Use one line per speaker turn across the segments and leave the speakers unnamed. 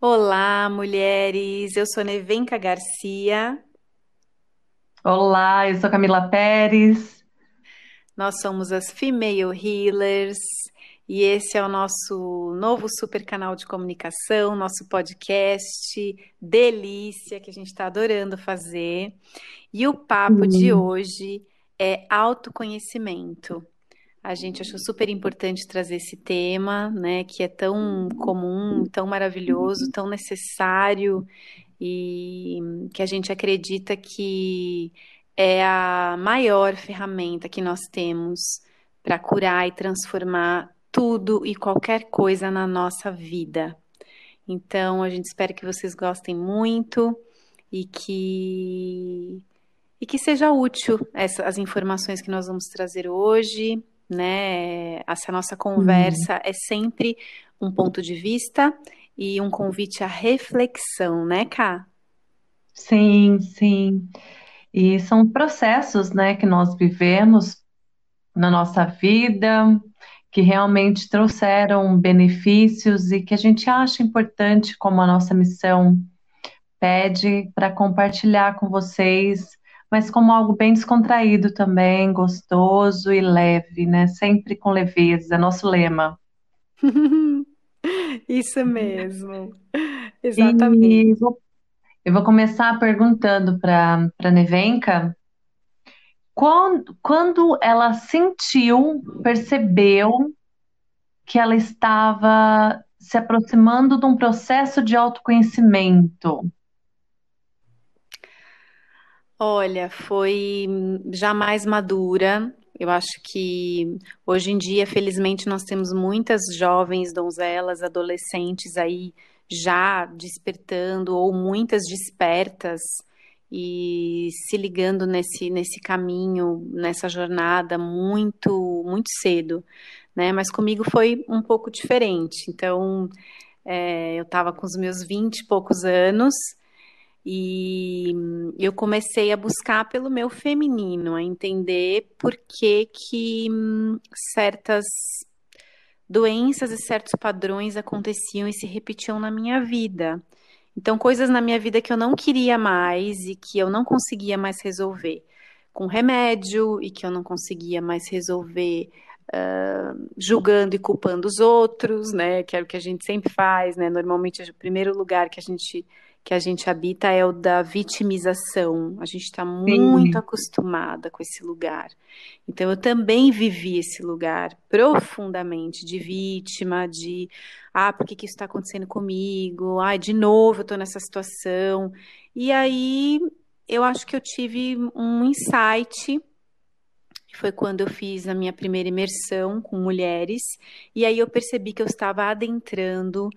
Olá, mulheres! Eu sou Nevenka Garcia.
Olá, eu sou Camila Pérez.
Nós somos as Female Healers e esse é o nosso novo super canal de comunicação, nosso podcast Delícia, que a gente está adorando fazer. E o papo de
Hum,
hoje é autoconhecimento. A gente achou super importante trazer esse tema, né, que é tão comum, tão maravilhoso, tão necessário e que a gente acredita que é a maior ferramenta que nós temos para curar e transformar tudo e qualquer coisa na nossa vida. Então, a gente espera que vocês gostem muito e que e que seja útil essa- as informações que nós vamos trazer hoje, né? Essa nossa
hum.
conversa é sempre um ponto de vista e um convite à reflexão, né, Ká?
Sim, sim. E são processos, né, que nós vivemos na nossa vida, que realmente trouxeram benefícios e que a gente acha importante, como a nossa missão pede, para compartilhar com vocês, mas como algo bem descontraído também, gostoso e leve, né? Sempre com leveza, é nosso lema.
Isso mesmo,
E
exatamente.
vou- eu vou começar perguntando para para Nevenka. Quando, quando ela sentiu, percebeu que ela estava se aproximando de um processo de autoconhecimento.
Olha, foi já mais madura. Eu acho que hoje em dia, felizmente, nós temos muitas jovens donzelas, adolescentes aí já despertando, ou muitas despertas e se ligando nesse, nesse caminho, nessa jornada muito, muito cedo, né? Mas comigo foi um pouco diferente. Então, é, eu estava com os meus vinte e poucos anos. E eu comecei a buscar pelo meu feminino, a entender por que que hum, certas doenças e certos padrões aconteciam e se repetiam na minha vida. Então, coisas na minha vida que eu não queria mais e que eu não conseguia mais resolver com remédio e que eu não conseguia mais resolver ah, julgando e culpando os outros, né? Que é o que a gente sempre faz, né? Normalmente, o primeiro lugar que a gente que a gente habita é o da vitimização. A gente está muito
Sim,
acostumada com esse lugar. Então, eu também vivi esse lugar profundamente de vítima, de ah, por que que isso está acontecendo comigo? Ai, de novo eu estou nessa situação. E aí eu acho que eu tive um insight, foi quando eu fiz a minha primeira imersão com mulheres, e aí eu percebi que eu estava adentrando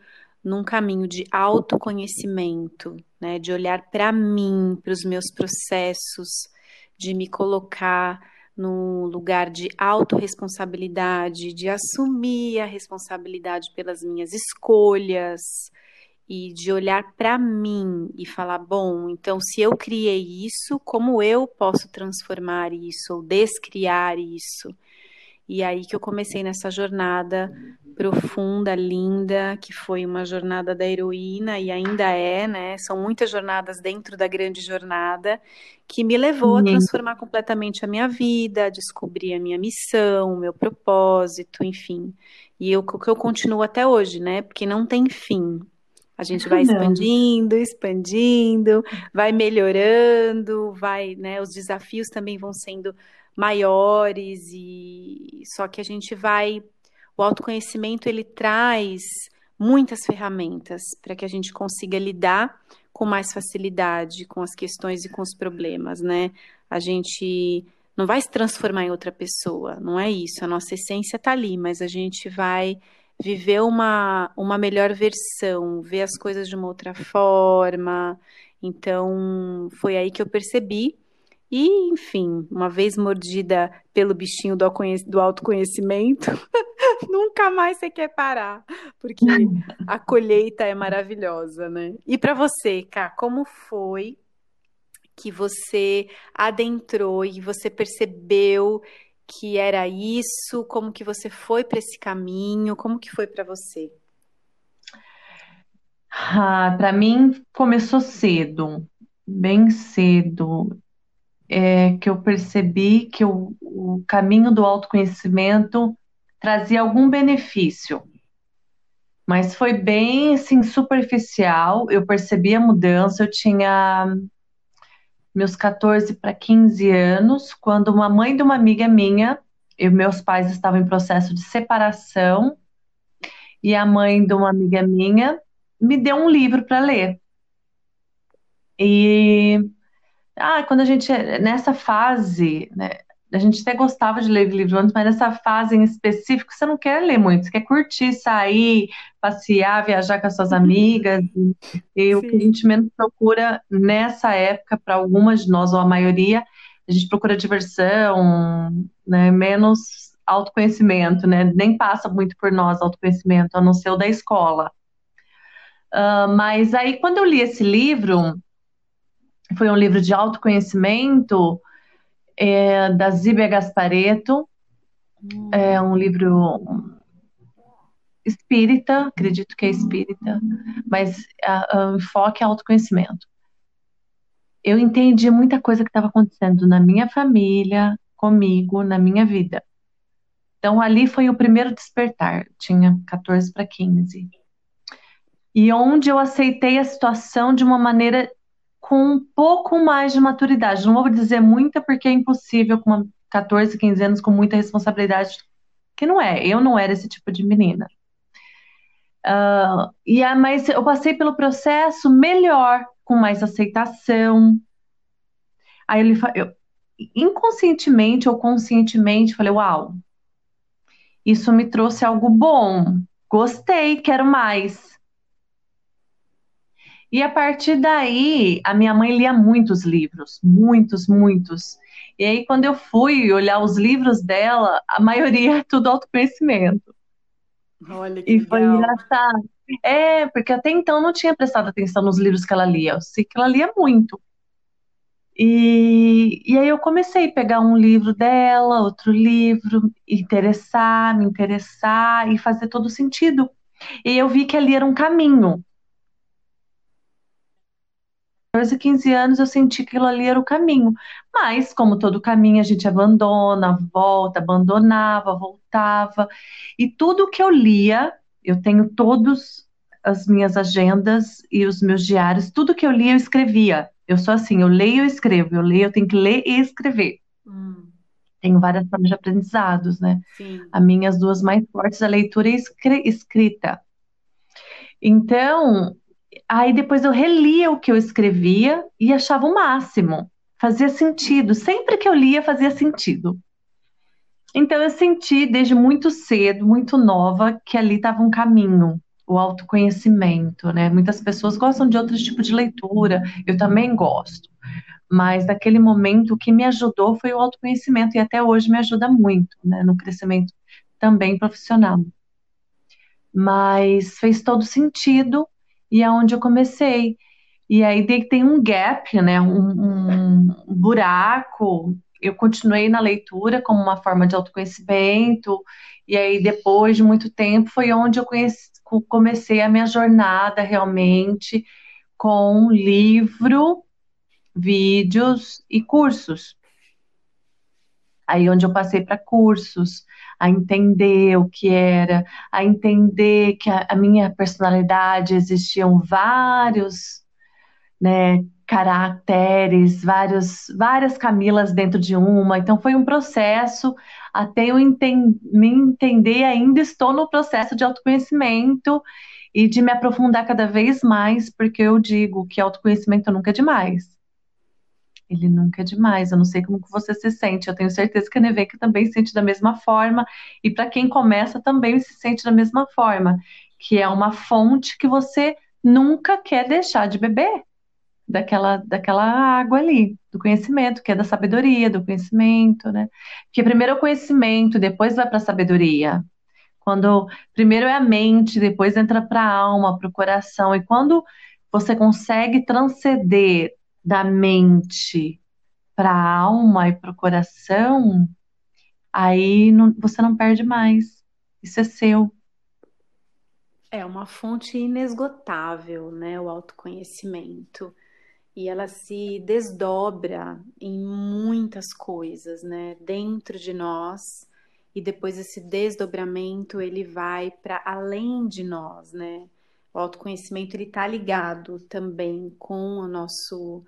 num caminho de autoconhecimento, né, de olhar para mim, para os meus processos, de me colocar num lugar de autorresponsabilidade, de assumir a responsabilidade pelas minhas escolhas, e de olhar para mim e falar, bom, então se eu criei isso, como eu posso transformar isso ou descriar isso? E aí que eu comecei nessa jornada profunda, linda, que foi uma jornada da heroína e ainda é, né? São muitas jornadas dentro da grande jornada que me levou a transformar completamente a minha vida, a descobrir a minha missão, o meu propósito, enfim. E eu, o que eu continuo até hoje, né? Porque não tem fim. A gente vai
Não.
expandindo, expandindo, vai melhorando, vai, né? Os desafios também vão sendo maiores e só que a gente vai, o autoconhecimento ele traz muitas ferramentas para que a gente consiga lidar com mais facilidade com as questões e com os problemas, né? A gente não vai se transformar em outra pessoa, não é isso. A nossa essência está ali, mas a gente vai viver uma, uma melhor versão, ver as coisas de uma outra forma. Então, foi aí que eu percebi. E, enfim, uma vez mordida pelo bichinho do do autoconhecimento, nunca mais você quer parar, porque a colheita é maravilhosa, né? E para você, Cá, como foi que você adentrou e você percebeu que era isso? Como que você foi para esse caminho? Como que foi para você?
Ah, para mim começou cedo, bem cedo, é que eu percebi que o, o caminho do autoconhecimento trazia algum benefício, mas foi bem assim superficial. Eu percebi a mudança, eu tinha meus 14 para 15 anos, quando uma mãe de uma amiga minha, e meus pais estavam em processo de separação, e a mãe de uma amiga minha me deu um livro para ler. E ah, quando a gente nessa fase, né, a gente até gostava de ler livro antes, mas nessa fase em específico você não quer ler muito, você quer curtir, sair, passear, viajar com as suas amigas. E, o que a gente menos procura nessa época, para algumas de nós, ou a maioria, a gente procura diversão, né, menos autoconhecimento, né? Nem passa muito por nós autoconhecimento, a não ser o da escola. Uh, mas aí, quando eu li esse livro, foi um livro de autoconhecimento é, da Zíbia Gaspareto, hum. é um livro espírita, acredito que é espírita, mas o enfoque é autoconhecimento. Eu entendi muita coisa que estava acontecendo na minha família, comigo, na minha vida. Então ali foi o primeiro despertar, tinha 14 para 15. E onde eu aceitei a situação de uma maneira com um pouco mais de maturidade. Não vou dizer muita porque é impossível com uma 14, 15 anos com muita responsabilidade, que não é. Eu não era esse tipo de menina. Uh, e a, mas eu passei pelo processo melhor, com mais aceitação. Aí ele eu, inconscientemente ou conscientemente falei, uau, isso me trouxe algo bom. Gostei, quero mais. E a partir daí, a minha mãe lia muitos livros, muitos, muitos. E aí, quando eu fui olhar os livros dela, a maioria é tudo autoconhecimento.
Olha que e
foi legal. engraçado. É, porque até então eu não tinha prestado atenção nos livros que ela lia. Eu sei que ela lia muito. E, e aí eu comecei a pegar um livro dela, outro livro, interessar, me interessar e fazer todo sentido. E eu vi que ali era um caminho. 14, 15 anos eu senti que aquilo ali era o caminho. Mas, como todo caminho, a gente abandona, volta, abandonava, voltava. E tudo que eu lia, eu tenho todas as minhas agendas e os meus diários, tudo que eu lia eu escrevia. Eu sou assim, eu leio e escrevo, eu leio, eu tenho que ler e escrever. Hum. Tenho várias formas de aprendizados, né? Sim. As minhas duas mais fortes, a leitura e a escrita. Então, Aí depois eu relia o que eu escrevia e achava o máximo. Fazia sentido. Sempre que eu lia, fazia sentido. Então eu senti desde muito cedo, muito nova, que ali estava um caminho, o autoconhecimento, né? Muitas pessoas gostam de outro tipo de leitura, eu também gosto. Mas naquele momento o que me ajudou foi o autoconhecimento e até hoje me ajuda muito, né, no crescimento também profissional. Mas fez todo sentido e é onde eu comecei. E aí tem um gap, né, um, um buraco. Eu continuei na leitura como uma forma de autoconhecimento, e aí depois de muito tempo foi onde eu conheci, comecei a minha jornada realmente com livro, vídeos e cursos. Aí onde eu passei para cursos, a entender o que era, a entender que a, a minha personalidade existiam vários, né, caracteres, vários, várias Camilas dentro de uma. Então foi um processo até eu enten me entender. Ainda estou no processo de autoconhecimento e de me aprofundar cada vez mais, porque eu digo que autoconhecimento nunca é demais. Ele nunca é demais. Eu não sei como que você se sente. Eu tenho certeza que a Neveca também se sente da mesma forma. E para quem começa também se sente da mesma forma. Que é uma fonte que você nunca quer deixar de beber. Daquela, daquela água ali, do conhecimento, que é da sabedoria, do conhecimento, né? Porque primeiro é o conhecimento, depois vai para a sabedoria. Quando primeiro é a mente, depois entra para a alma, para o coração. E quando você consegue transcender da mente para a alma e para o coração, aí não, você não perde mais. Isso é seu.
É uma fonte inesgotável, né? O autoconhecimento. E ela se desdobra em muitas coisas, né? Dentro de nós. E depois esse desdobramento ele vai para além de nós, né? O autoconhecimento ele está ligado também com o nosso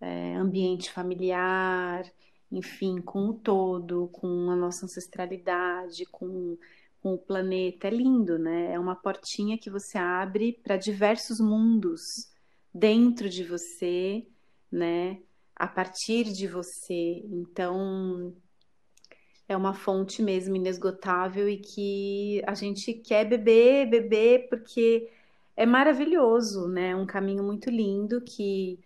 é, ambiente familiar, enfim, com o todo, com a nossa ancestralidade, com com o planeta. É lindo, né? É uma portinha que você abre para diversos mundos dentro de você, né? A partir de você. Então, é uma fonte mesmo inesgotável e que a gente quer beber, beber, porque é maravilhoso, né? Um caminho muito lindo que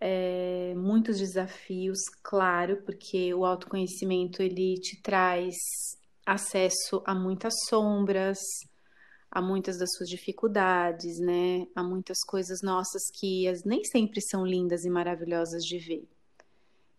é, muitos desafios, claro, porque o autoconhecimento ele te traz acesso a muitas sombras, a muitas das suas dificuldades, né? A muitas coisas nossas que nem sempre são lindas e maravilhosas de ver.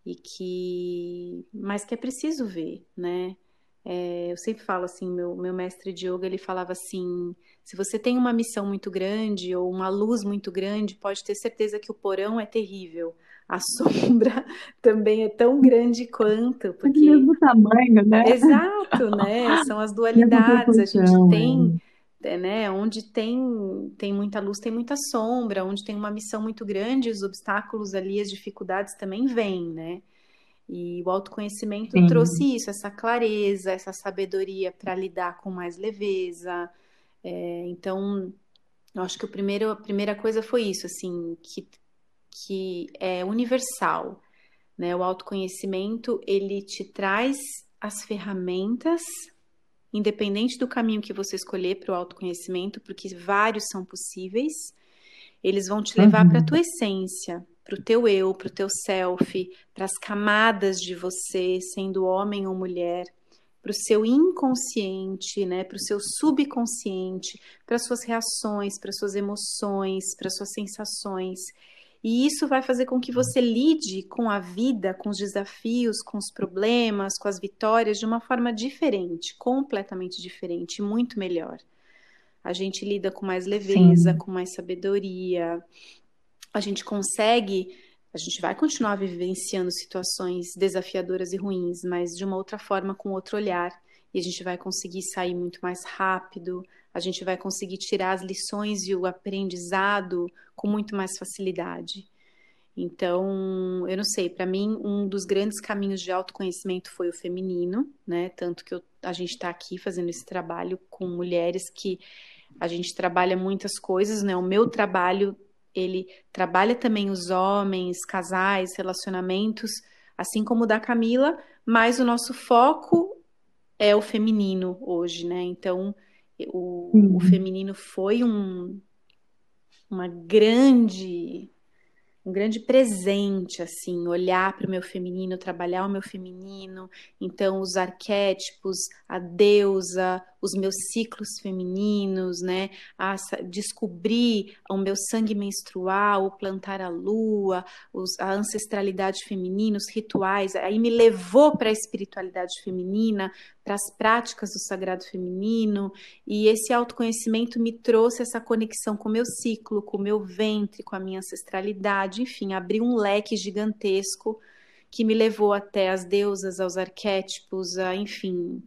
E que, mas que é preciso ver, né? É, eu sempre falo assim, meu, meu mestre de yoga, ele falava assim, se você tem uma missão muito grande ou uma luz muito grande, pode ter certeza que o porão é terrível, a sombra também é tão grande quanto, porque
mesmo tamanho, né?
Exato, né? São as dualidades. A gente tem, é, né? Onde tem tem muita luz, tem muita sombra. Onde tem uma missão muito grande, os obstáculos ali, as dificuldades também vêm, né? E o autoconhecimento Sim. trouxe isso, essa clareza, essa sabedoria para lidar com mais leveza. É, então, eu acho que o primeiro, a primeira coisa foi isso, assim, que que é universal, né? O autoconhecimento, ele te traz as ferramentas, independente do caminho que você escolher para o autoconhecimento, porque vários são possíveis, eles vão te levar uhum. para a tua essência, para o teu eu, para o teu self, para as camadas de você, sendo homem ou mulher, para o seu inconsciente, né, para o seu subconsciente, para suas reações, para suas emoções, para suas sensações. E isso vai fazer com que você lide com a vida, com os desafios, com os problemas, com as vitórias de uma forma diferente, completamente diferente, muito melhor. A gente lida com mais leveza, Sim. com mais sabedoria. A gente consegue, a gente vai continuar vivenciando situações desafiadoras e ruins, mas de uma outra forma, com outro olhar. E a gente vai conseguir sair muito mais rápido, a gente vai conseguir tirar as lições e o aprendizado com muito mais facilidade. Então, eu não sei, para mim, um dos grandes caminhos de autoconhecimento foi o feminino, né? Tanto que eu, a gente está aqui fazendo esse trabalho com mulheres que a gente trabalha muitas coisas, né? O meu trabalho, ele trabalha também os homens, casais, relacionamentos, assim como o da Camila, mas o nosso foco é o feminino hoje, né? Então, o, uhum. o feminino foi um, uma grande um grande presente, assim, olhar para o meu feminino, trabalhar o meu feminino, então os arquétipos, a deusa, os meus ciclos femininos, né, a descobrir o meu sangue menstrual, o plantar a lua, os, a ancestralidade feminina, os rituais, aí me levou para a espiritualidade feminina, para as práticas do sagrado feminino, e esse autoconhecimento me trouxe essa conexão com o meu ciclo, com o meu ventre, com a minha ancestralidade, enfim, abriu um leque gigantesco que me levou até as deusas, aos arquétipos, a, enfim,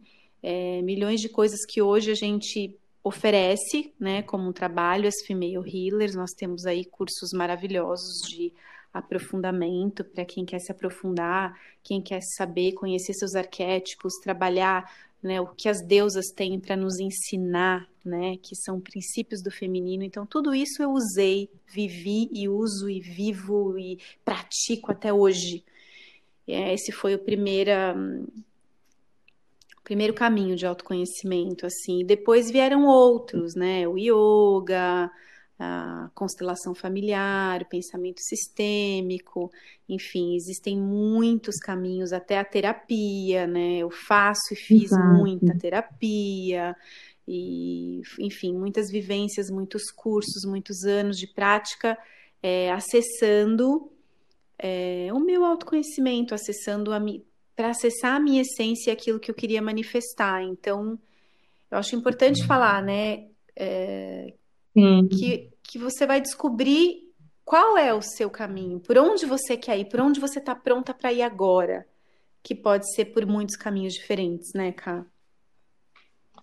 é, milhões de coisas que hoje a gente oferece, né, como um trabalho, as Female Healers, nós temos aí cursos maravilhosos de aprofundamento para quem quer se aprofundar, quem quer saber, conhecer seus arquétipos, trabalhar né, o que as deusas têm para nos ensinar, né, que são princípios do feminino. Então, tudo isso eu usei, vivi e uso e vivo e pratico até hoje. É, esse foi o primeiro, primeiro caminho de autoconhecimento, assim. Depois vieram outros, né, o yoga, a constelação familiar, o pensamento sistêmico, enfim, existem muitos caminhos, até a terapia, né? Eu faço e fiz Exato. muita terapia, e, enfim, muitas vivências, muitos cursos, muitos anos de prática, é, acessando é, o meu autoconhecimento, acessando a para acessar a minha essência e aquilo que eu queria manifestar. Então, eu acho importante falar, né? é,
Sim.
que, que você vai descobrir qual é o seu caminho, por onde você quer ir, por onde você está pronta para ir agora, que pode ser por muitos caminhos diferentes, né, Ká?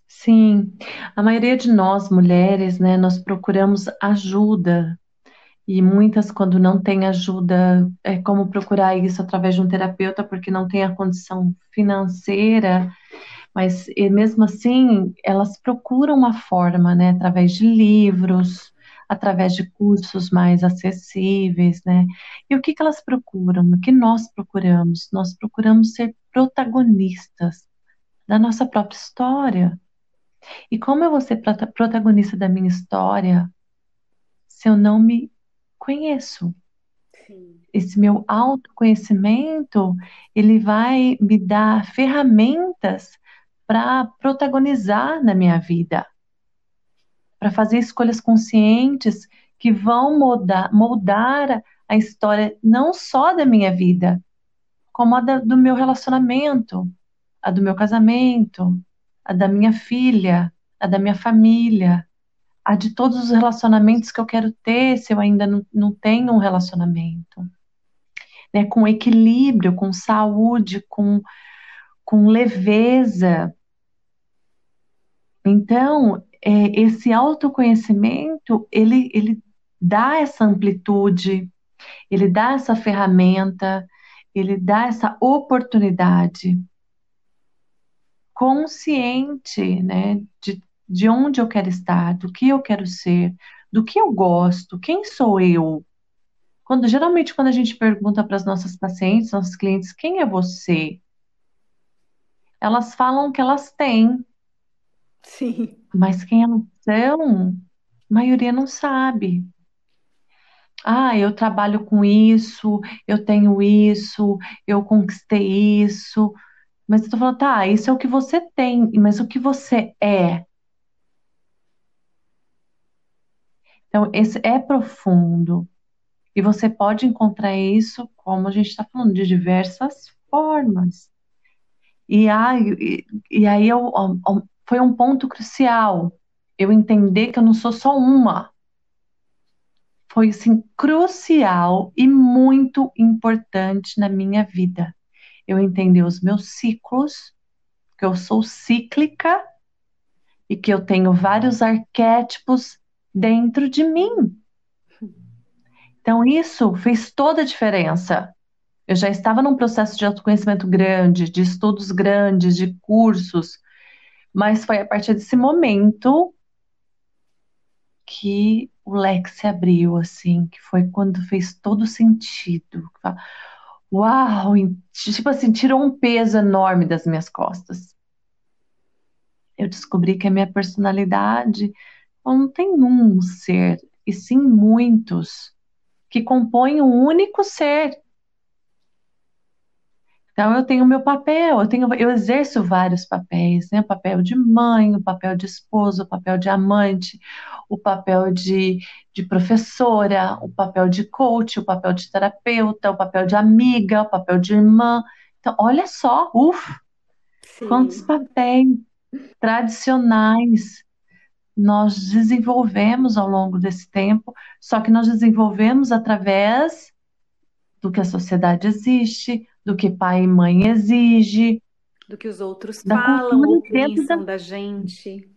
Sim, a maioria de nós, mulheres, né, nós procuramos ajuda e muitas, quando não tem ajuda, é como procurar isso através de um terapeuta, porque não tem a condição financeira, mas mesmo assim, elas procuram uma forma, né, através de livros, através de cursos mais acessíveis, né? E o que que elas procuram? O que nós procuramos? Nós procuramos ser protagonistas da nossa própria história. E como eu vou ser protagonista da minha história se eu não me conheço?
Sim.
Esse meu autoconhecimento, ele vai me dar ferramentas para protagonizar na minha vida, para fazer escolhas conscientes que vão moldar, moldar a história não só da minha vida, como a da, do meu relacionamento, a do meu casamento, a da minha filha, a da minha família, a de todos os relacionamentos que eu quero ter se eu ainda não, não tenho um relacionamento. Né, com equilíbrio, com saúde, com, com leveza. Então, é, esse autoconhecimento, ele, ele dá essa amplitude, ele dá essa ferramenta, ele dá essa oportunidade consciente, né, de, de onde eu quero estar, do que eu quero ser, do que eu gosto, quem sou eu. Quando geralmente quando a gente pergunta para as nossas pacientes, nossos clientes, quem é você? Elas falam que elas têm.
Sim.
Mas quem elas são, a maioria não sabe. Ah, eu trabalho com isso, eu tenho isso, eu conquistei isso. Mas eu tô falando, tá, isso é o que você tem, mas o que você é? Então, esse é profundo. E você pode encontrar isso, como a gente está falando, de diversas formas. E, aí, e, aí eu, foi um ponto crucial. Eu entender que eu não sou só uma. Foi, assim, crucial e muito importante na minha vida eu entender os meus ciclos, que eu sou cíclica e que eu tenho vários arquétipos dentro de mim. Então, isso fez toda a diferença. Eu já estava num processo de autoconhecimento grande, de estudos grandes, de cursos, mas foi a partir desse momento que o leque se abriu, assim, que foi quando fez todo sentido. Uau! Tipo assim, tirou um peso enorme das minhas costas. Eu descobri que a minha personalidade não tem um ser, e sim muitos, que compõem um único ser. Então eu tenho o meu papel, eu tenho, eu exerço vários papéis, né? O papel de mãe, o papel de esposa, o papel de amante, o papel de, de professora, o papel de coach, o papel de terapeuta, o papel de amiga, o papel de irmã. Então, olha só, uff, quantos papéis tradicionais nós desenvolvemos ao longo desse tempo, só que nós desenvolvemos através do que a sociedade existe, do que pai e mãe exige,
do que os outros falam ou pensam da... da gente.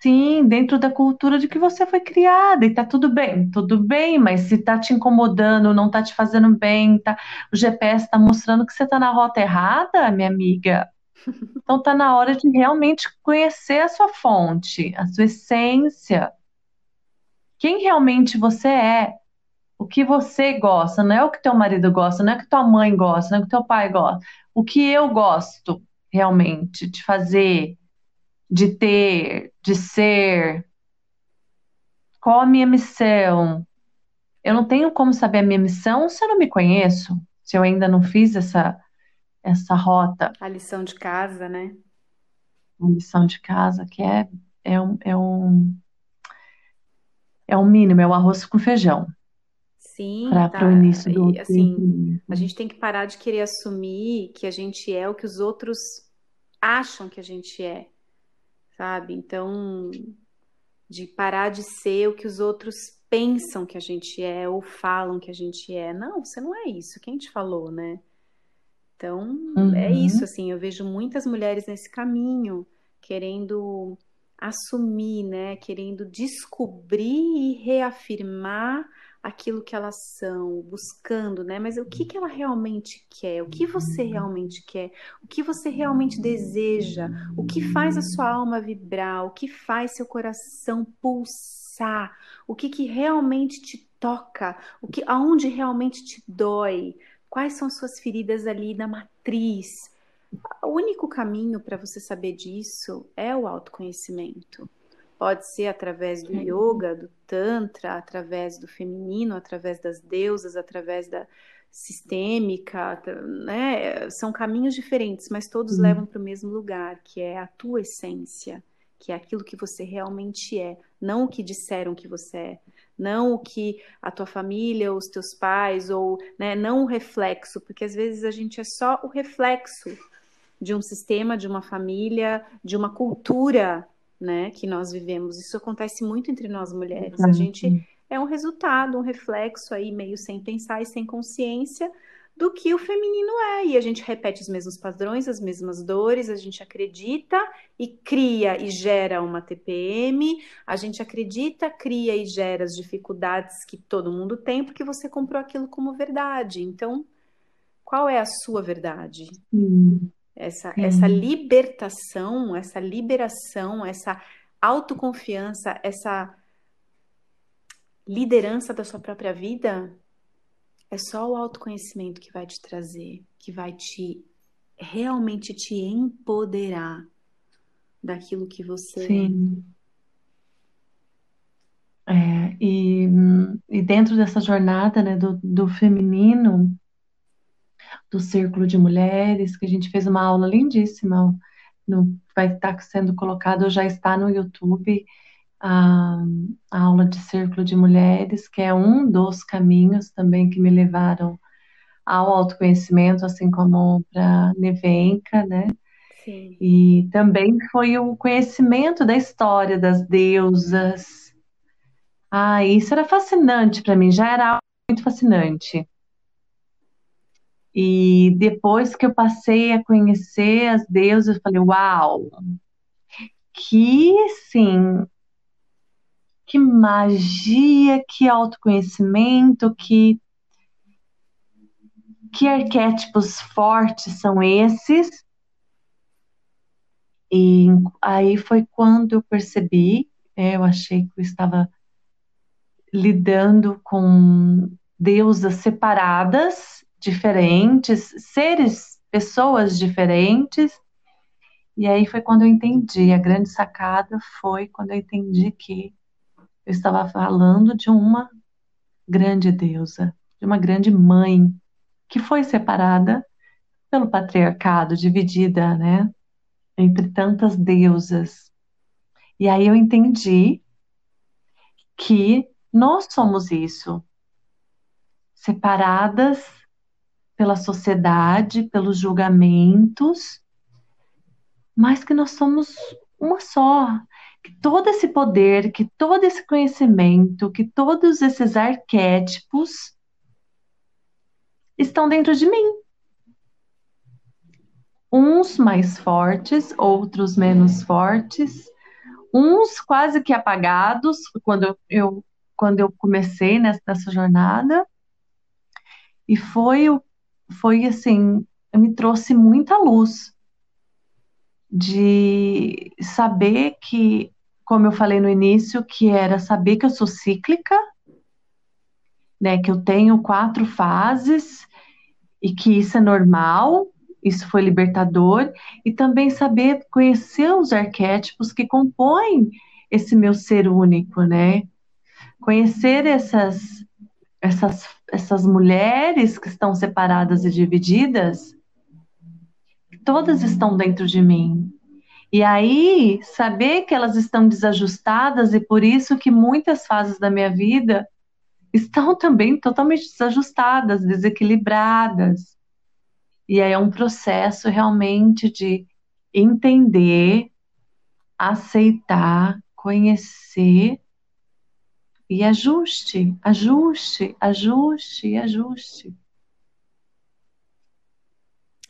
Sim, dentro da cultura de que você foi criada e tá tudo bem, tudo bem, mas se tá te incomodando, não tá te fazendo bem, tá, o GPS tá mostrando que você tá na rota errada, minha amiga. Então tá na hora de realmente conhecer a sua fonte, a sua essência. Quem realmente você é, o que você gosta, não é o que teu marido gosta, não é o que tua mãe gosta, não é o que teu pai gosta. O que eu gosto realmente de fazer, de ter, de ser. Qual a minha missão? Eu não tenho como saber a minha missão se eu não me conheço, se eu ainda não fiz essa essa rota.
A lição de casa, né?
A lição de casa, que é, é, um, é um é um mínimo, é o arroz com feijão.
Sim, para
tá. o início do
e, assim, a gente tem que parar de querer assumir que a gente é o que os outros acham que a gente é, sabe? Então, de parar de ser o que os outros pensam que a gente é ou falam que a gente é. Não, você não é isso. Quem te falou, né? Então, é
uhum.
é isso, assim, eu vejo muitas mulheres nesse caminho, querendo assumir, né, querendo descobrir e reafirmar aquilo que elas são, buscando, né? Mas o que que ela realmente quer? O que você realmente quer? O que você realmente deseja? O que faz a sua alma vibrar? O que faz seu coração pulsar? O que que realmente te toca? O que aonde realmente te dói? Quais são as suas feridas ali na matriz? O único caminho para você saber disso é o autoconhecimento. Pode ser através do yoga, do tantra, através do feminino, através das deusas, através da sistêmica, né? São caminhos diferentes, mas todos uhum. levam para o mesmo lugar, que é a tua essência, que é aquilo que você realmente é, não o que disseram que você é não o que a tua família, os teus pais, ou né, não o reflexo, porque às vezes a gente é só o reflexo de um sistema, de uma família, de uma cultura né, que nós vivemos. Isso acontece muito entre nós mulheres. A gente é um resultado, um reflexo aí, meio sem pensar e sem consciência do que o feminino é. E a gente repete os mesmos padrões, as mesmas dores, a gente acredita e cria e gera uma TPM, a gente acredita, cria e gera as dificuldades que todo mundo tem porque você comprou aquilo como verdade. Então, qual é a sua verdade?
Hum.
Essa, essa libertação, essa liberação, essa autoconfiança, essa liderança da sua própria vida é só o autoconhecimento que vai te trazer, que vai te realmente te empoderar daquilo que você
Sim. é. é e, e dentro dessa jornada né, do, do feminino, do Círculo de Mulheres, que a gente fez uma aula lindíssima, no, vai estar sendo colocado, já está no YouTube, a, a aula de Círculo de Mulheres, que é um dos caminhos também que me levaram ao autoconhecimento, assim como para Nevenka, né?
Sim.
E também foi o conhecimento da história das deusas. Ah, isso era fascinante para mim, já era muito fascinante. E depois que eu passei a conhecer as deusas, eu falei, uau, que sim, que magia, que autoconhecimento, que que arquétipos fortes são esses? E aí foi quando eu percebi, é, eu achei que eu estava lidando com deusas separadas, diferentes, seres, pessoas diferentes. E aí foi quando eu entendi, a grande sacada foi quando eu entendi que eu estava falando de uma grande deusa, de uma grande mãe, que foi separada pelo patriarcado, dividida, né, entre tantas deusas. E aí eu entendi que nós somos isso, separadas pela sociedade, pelos julgamentos, mas que nós somos uma só, que todo esse poder, que todo esse conhecimento, que todos esses arquétipos estão dentro de mim. Uns mais fortes, outros menos fortes, uns quase que apagados quando eu, quando eu comecei nessa, nessa jornada. E foi, foi assim, me trouxe muita luz de saber que, como eu falei no início, que era saber que eu sou cíclica, né, que eu tenho quatro fases e que isso é normal, isso foi libertador, e também saber conhecer os arquétipos que compõem esse meu ser único, né? Conhecer essas essas essas mulheres que estão separadas e divididas todas estão dentro de mim. E aí, saber que elas estão desajustadas e por isso que muitas fases da minha vida estão também totalmente desajustadas, desequilibradas. E aí é um processo realmente de entender, aceitar, conhecer e ajuste, ajuste, ajuste, ajuste.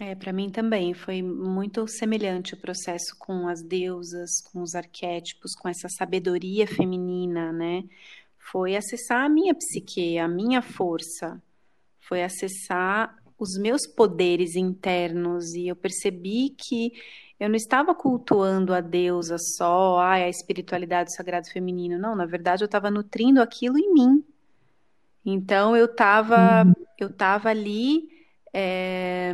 É, para mim também foi muito semelhante o processo com as deusas, com os arquétipos, com essa sabedoria feminina, né? Foi acessar a minha psique, a minha força, foi acessar os meus poderes internos e eu percebi que eu não estava cultuando a deusa só, ai, a espiritualidade, sagrado feminino. Não, na verdade eu estava nutrindo aquilo em mim. Então eu estava uhum. eu tava ali é,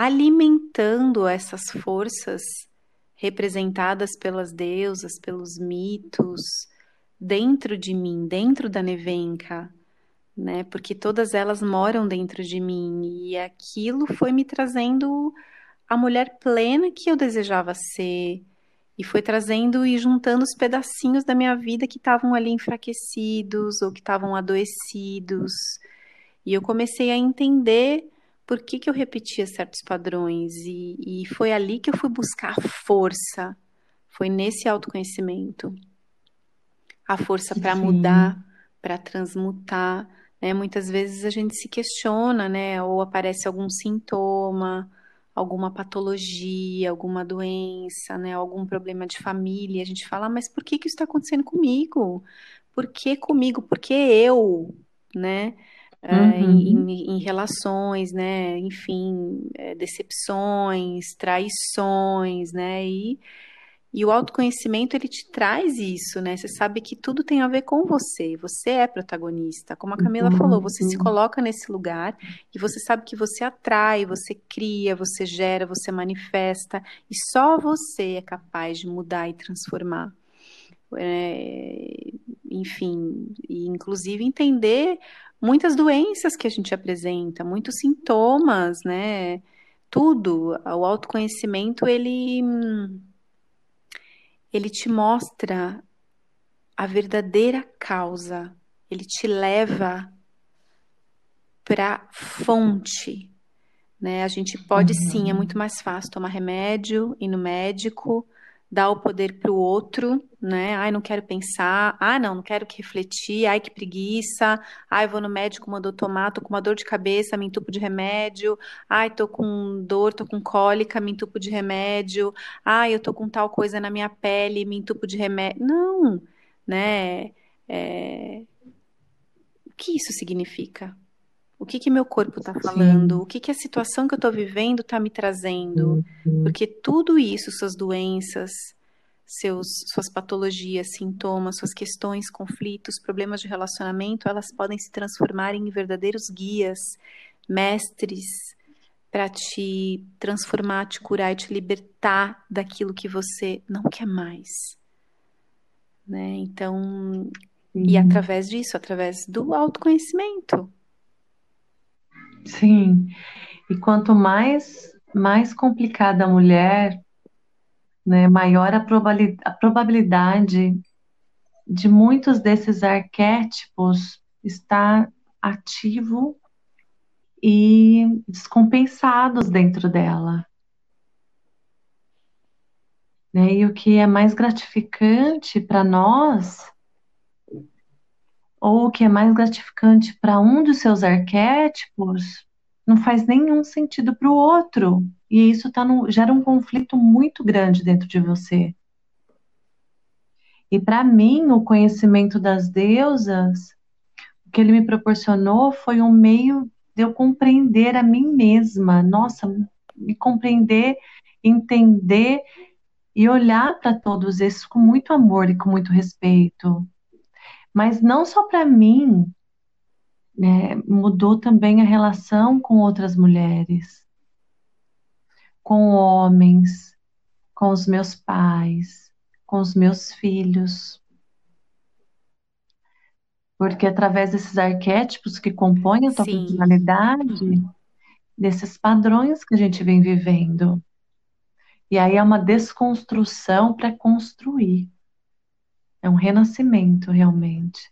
alimentando essas forças representadas pelas deusas, pelos mitos, dentro de mim, dentro da Nevenka, né? Porque todas elas moram dentro de mim e aquilo foi me trazendo a mulher plena que eu desejava ser e foi trazendo e juntando os pedacinhos da minha vida que estavam ali enfraquecidos ou que estavam adoecidos. E eu comecei a entender por que, que eu repetia certos padrões e, e foi ali que eu fui buscar força. Foi nesse autoconhecimento. A força para mudar, para transmutar, né? Muitas vezes a gente se questiona, né? Ou aparece algum sintoma, alguma patologia, alguma doença, né? Algum problema de família. A gente fala, ah, mas por que, que isso está acontecendo comigo? Por que comigo? Por que eu, né? É, uhum. em, em, relações, né? Enfim, é, decepções, traições, né? E e o autoconhecimento ele te traz isso, né? Você sabe que tudo tem a ver com você. Você é protagonista. Como a Camila falou, você se coloca nesse lugar e você sabe que você atrai, você cria, você gera, você manifesta e só você é capaz de mudar e transformar. É, enfim, e inclusive entender muitas doenças que a gente apresenta, muitos sintomas, né? Tudo. O autoconhecimento ele ele te mostra a verdadeira causa, ele te leva para fonte, né? A gente pode uhum. sim, é muito mais fácil tomar remédio, ir no médico, dar o poder para o outro, né? Ai, não quero pensar. Ah, não, não quero que refletir. Ai, que preguiça. Ai, vou no médico, mandou tomar, tô com uma dor de cabeça, me entupo de remédio. Ai, tô com dor, tô com cólica, me entupo de remédio. Ai, eu tô com tal coisa na minha pele, me entupo de remédio. Não, né? É... O que isso significa? O que que meu corpo está falando? Sim. O que que a situação que eu estou vivendo está me trazendo? Uhum. Porque tudo isso, suas doenças, seus, suas patologias, sintomas, suas questões, conflitos, problemas de relacionamento, elas podem se transformar em verdadeiros guias, mestres para te transformar, te curar e te libertar daquilo que você não quer mais. Né? Então, uhum. e através disso, através do autoconhecimento.
Sim. E quanto mais mais complicada a mulher, né, maior a probabilidade, a probabilidade de muitos desses arquétipos estar ativo e descompensados dentro dela. Né? E o que é mais gratificante para nós ou o que é mais gratificante para um dos seus arquétipos não faz nenhum sentido para o outro. E isso tá no, gera um conflito muito grande dentro de você. E para mim, o conhecimento das deusas, o que ele me proporcionou foi um meio de eu compreender a mim mesma. Nossa, me compreender, entender e olhar para todos esses com muito amor e com muito respeito. Mas não só para mim, né, mudou também a relação com outras mulheres, com homens, com os meus pais, com os meus filhos. Porque através desses arquétipos que compõem a tua Sim. personalidade, desses padrões que a gente vem vivendo. E aí é uma desconstrução para construir. É um renascimento, realmente.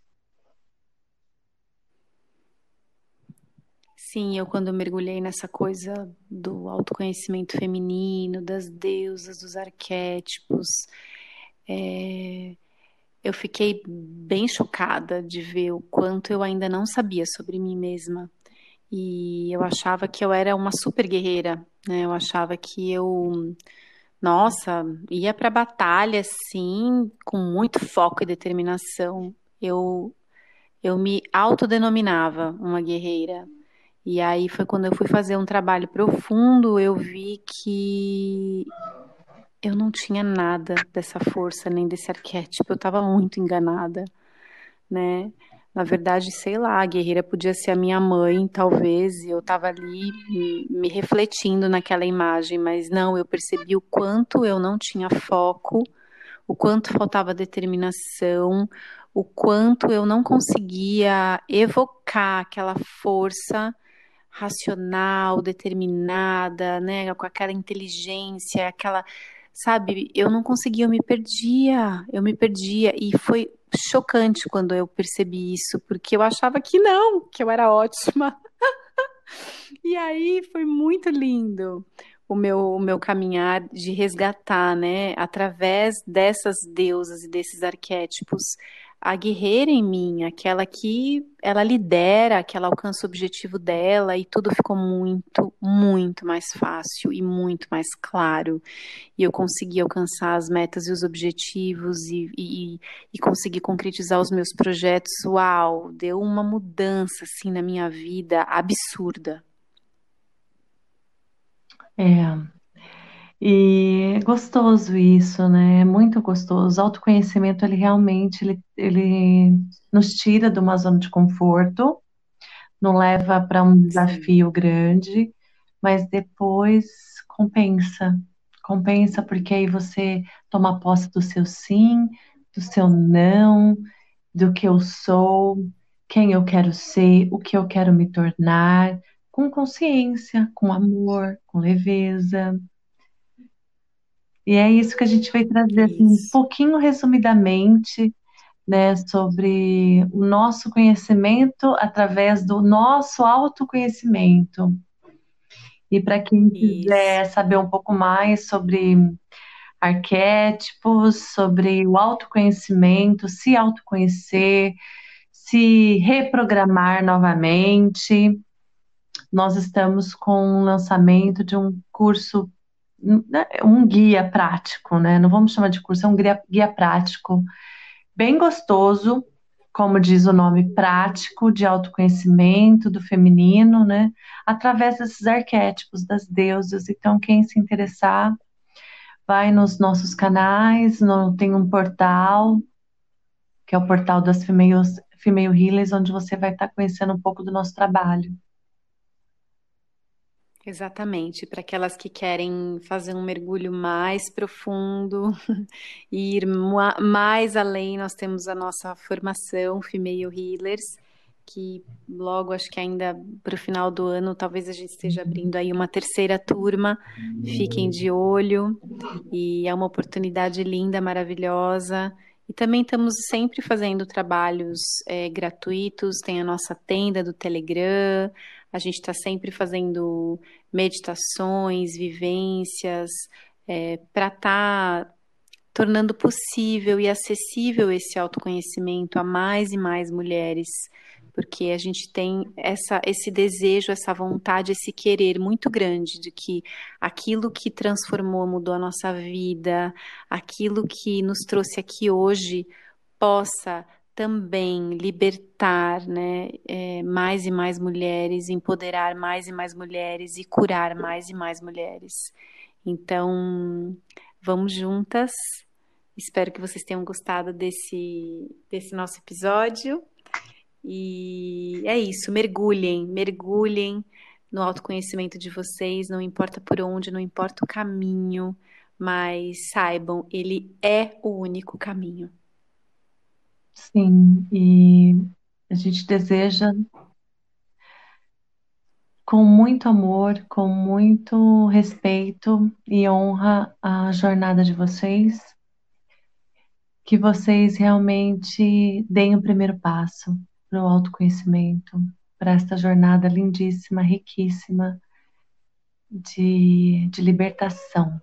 Sim, eu quando mergulhei nessa coisa do autoconhecimento feminino, das deusas, dos arquétipos, é, eu fiquei bem chocada de ver o quanto eu ainda não sabia sobre mim mesma. E eu achava que eu era uma super guerreira, né? Eu achava que eu, nossa, ia para batalha assim, com muito foco e determinação. Eu eu me autodenominava uma guerreira. E aí foi quando eu fui fazer um trabalho profundo, eu vi que eu não tinha nada dessa força nem desse arquétipo. Eu estava muito enganada, né? Na verdade, sei lá, a guerreira podia ser a minha mãe, talvez, e eu estava ali me refletindo naquela imagem, mas não, eu percebi o quanto eu não tinha foco, o quanto faltava determinação, o quanto eu não conseguia evocar aquela força racional, determinada, né, com aquela inteligência, aquela sabe, eu não conseguia, eu me perdia, eu me perdia e foi chocante quando eu percebi isso, porque eu achava que não, que eu era ótima. e aí foi muito lindo o meu, o meu caminhar de resgatar, né, através dessas deusas e desses arquétipos, a guerreira em mim, aquela que ela lidera, que ela alcança o objetivo dela e tudo ficou muito, muito mais fácil e muito mais claro. E eu consegui alcançar as metas e os objetivos e, e, e consegui concretizar os meus projetos. Uau, deu uma mudança assim na minha vida absurda.
É, e é gostoso isso, né? É muito gostoso. O autoconhecimento, ele realmente, ele, ele nos tira de uma zona de conforto, não leva para um desafio grande, mas depois compensa. Compensa porque aí você toma posse do seu sim, do seu não, do que eu sou, quem eu quero ser, o que eu quero me tornar, com consciência, com amor, com leveza. E é isso que a gente vai trazer assim, um pouquinho resumidamente, né, sobre o nosso conhecimento através do nosso autoconhecimento. E para quem quiser saber um pouco mais sobre arquétipos, sobre o autoconhecimento, se autoconhecer, se reprogramar novamente, nós estamos com o lançamento de um curso um guia prático, né? Não vamos chamar de curso, é um guia, guia prático, bem gostoso, como diz o nome, prático, de autoconhecimento do feminino, né? Através desses arquétipos das deusas. Então, quem se interessar, vai nos nossos canais, no, tem um portal, que é o portal das Female, Female Healers, onde você vai estar conhecendo um pouco do nosso trabalho.
Exatamente, para aquelas que querem fazer um mergulho mais profundo e ir mais além, nós temos a nossa formação Female Healers, que logo, acho que ainda para o final do ano, talvez a gente esteja abrindo aí uma terceira turma. Fiquem de olho, e é uma oportunidade linda, maravilhosa. E também estamos sempre fazendo trabalhos é, gratuitos, tem a nossa tenda do Telegram, a gente está sempre fazendo meditações, vivências, é, para estar tá tornando possível e acessível esse autoconhecimento a mais e mais mulheres, porque a gente tem essa, esse desejo, essa vontade, esse querer muito grande de que aquilo que transformou, mudou a nossa vida, aquilo que nos trouxe aqui hoje, possa também libertar né, é, mais e mais mulheres, empoderar mais e mais mulheres e curar mais e mais mulheres. Então, vamos juntas. Espero que vocês tenham gostado desse, desse nosso episódio. E é isso, mergulhem, mergulhem no autoconhecimento de vocês, não importa por onde, não importa o caminho, mas saibam, ele é o único caminho.
Sim, e a gente deseja com muito amor, com muito respeito e honra a jornada de vocês, que vocês realmente deem o primeiro passo para o autoconhecimento, para esta jornada lindíssima, riquíssima de, de libertação.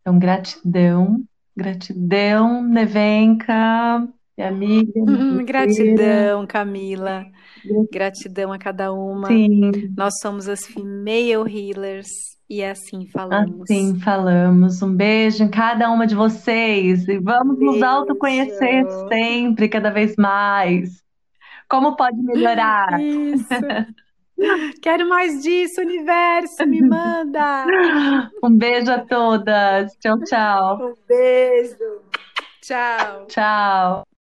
Então, gratidão Gratidão, Nevenka, minha amiga, minha parceira.
Gratidão, Camila. Gratidão a cada uma.
Sim,
Nós somos as Female Healers e é assim falamos.
assim falamos. Um beijo em cada uma de vocês e vamos nos autoconhecer
Beijo.
sempre, cada vez mais. Como pode melhorar?
Isso. Quero mais disso, universo, me manda.
Um beijo a todas. Tchau, tchau.
Um beijo. Tchau.
Tchau.